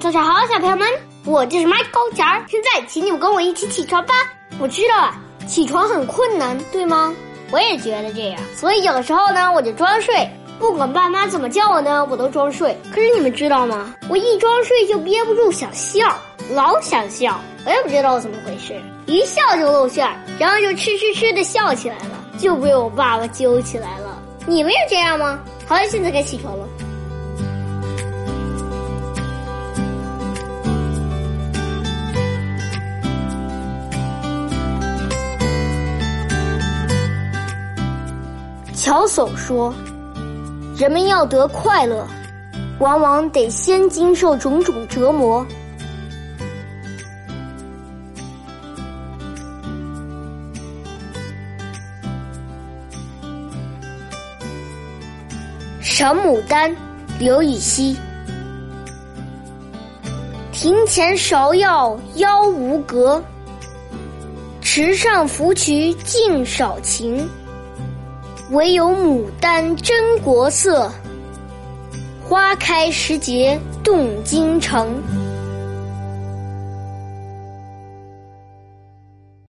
早上好，小朋友们，我就是麦高点儿。现在，请你们跟我一起起床吧。我知道啊，起床很困难，对吗？我也觉得这样，所以有时候呢，我就装睡，不管爸妈怎么叫我呢，我都装睡。可是你们知道吗？我一装睡就憋不住想笑，老想笑，我也不知道怎么回事，一笑就露馅儿，然后就吃吃吃的笑起来了，就被我爸爸揪起来了。你们也这样吗？好了，现在该起床了。乔叟说：“人们要得快乐，往往得先经受种种折磨。赏牡丹，刘禹锡。庭前芍药妖无格，池上芙蕖净少情。唯有牡丹真国色，花开时节动京城。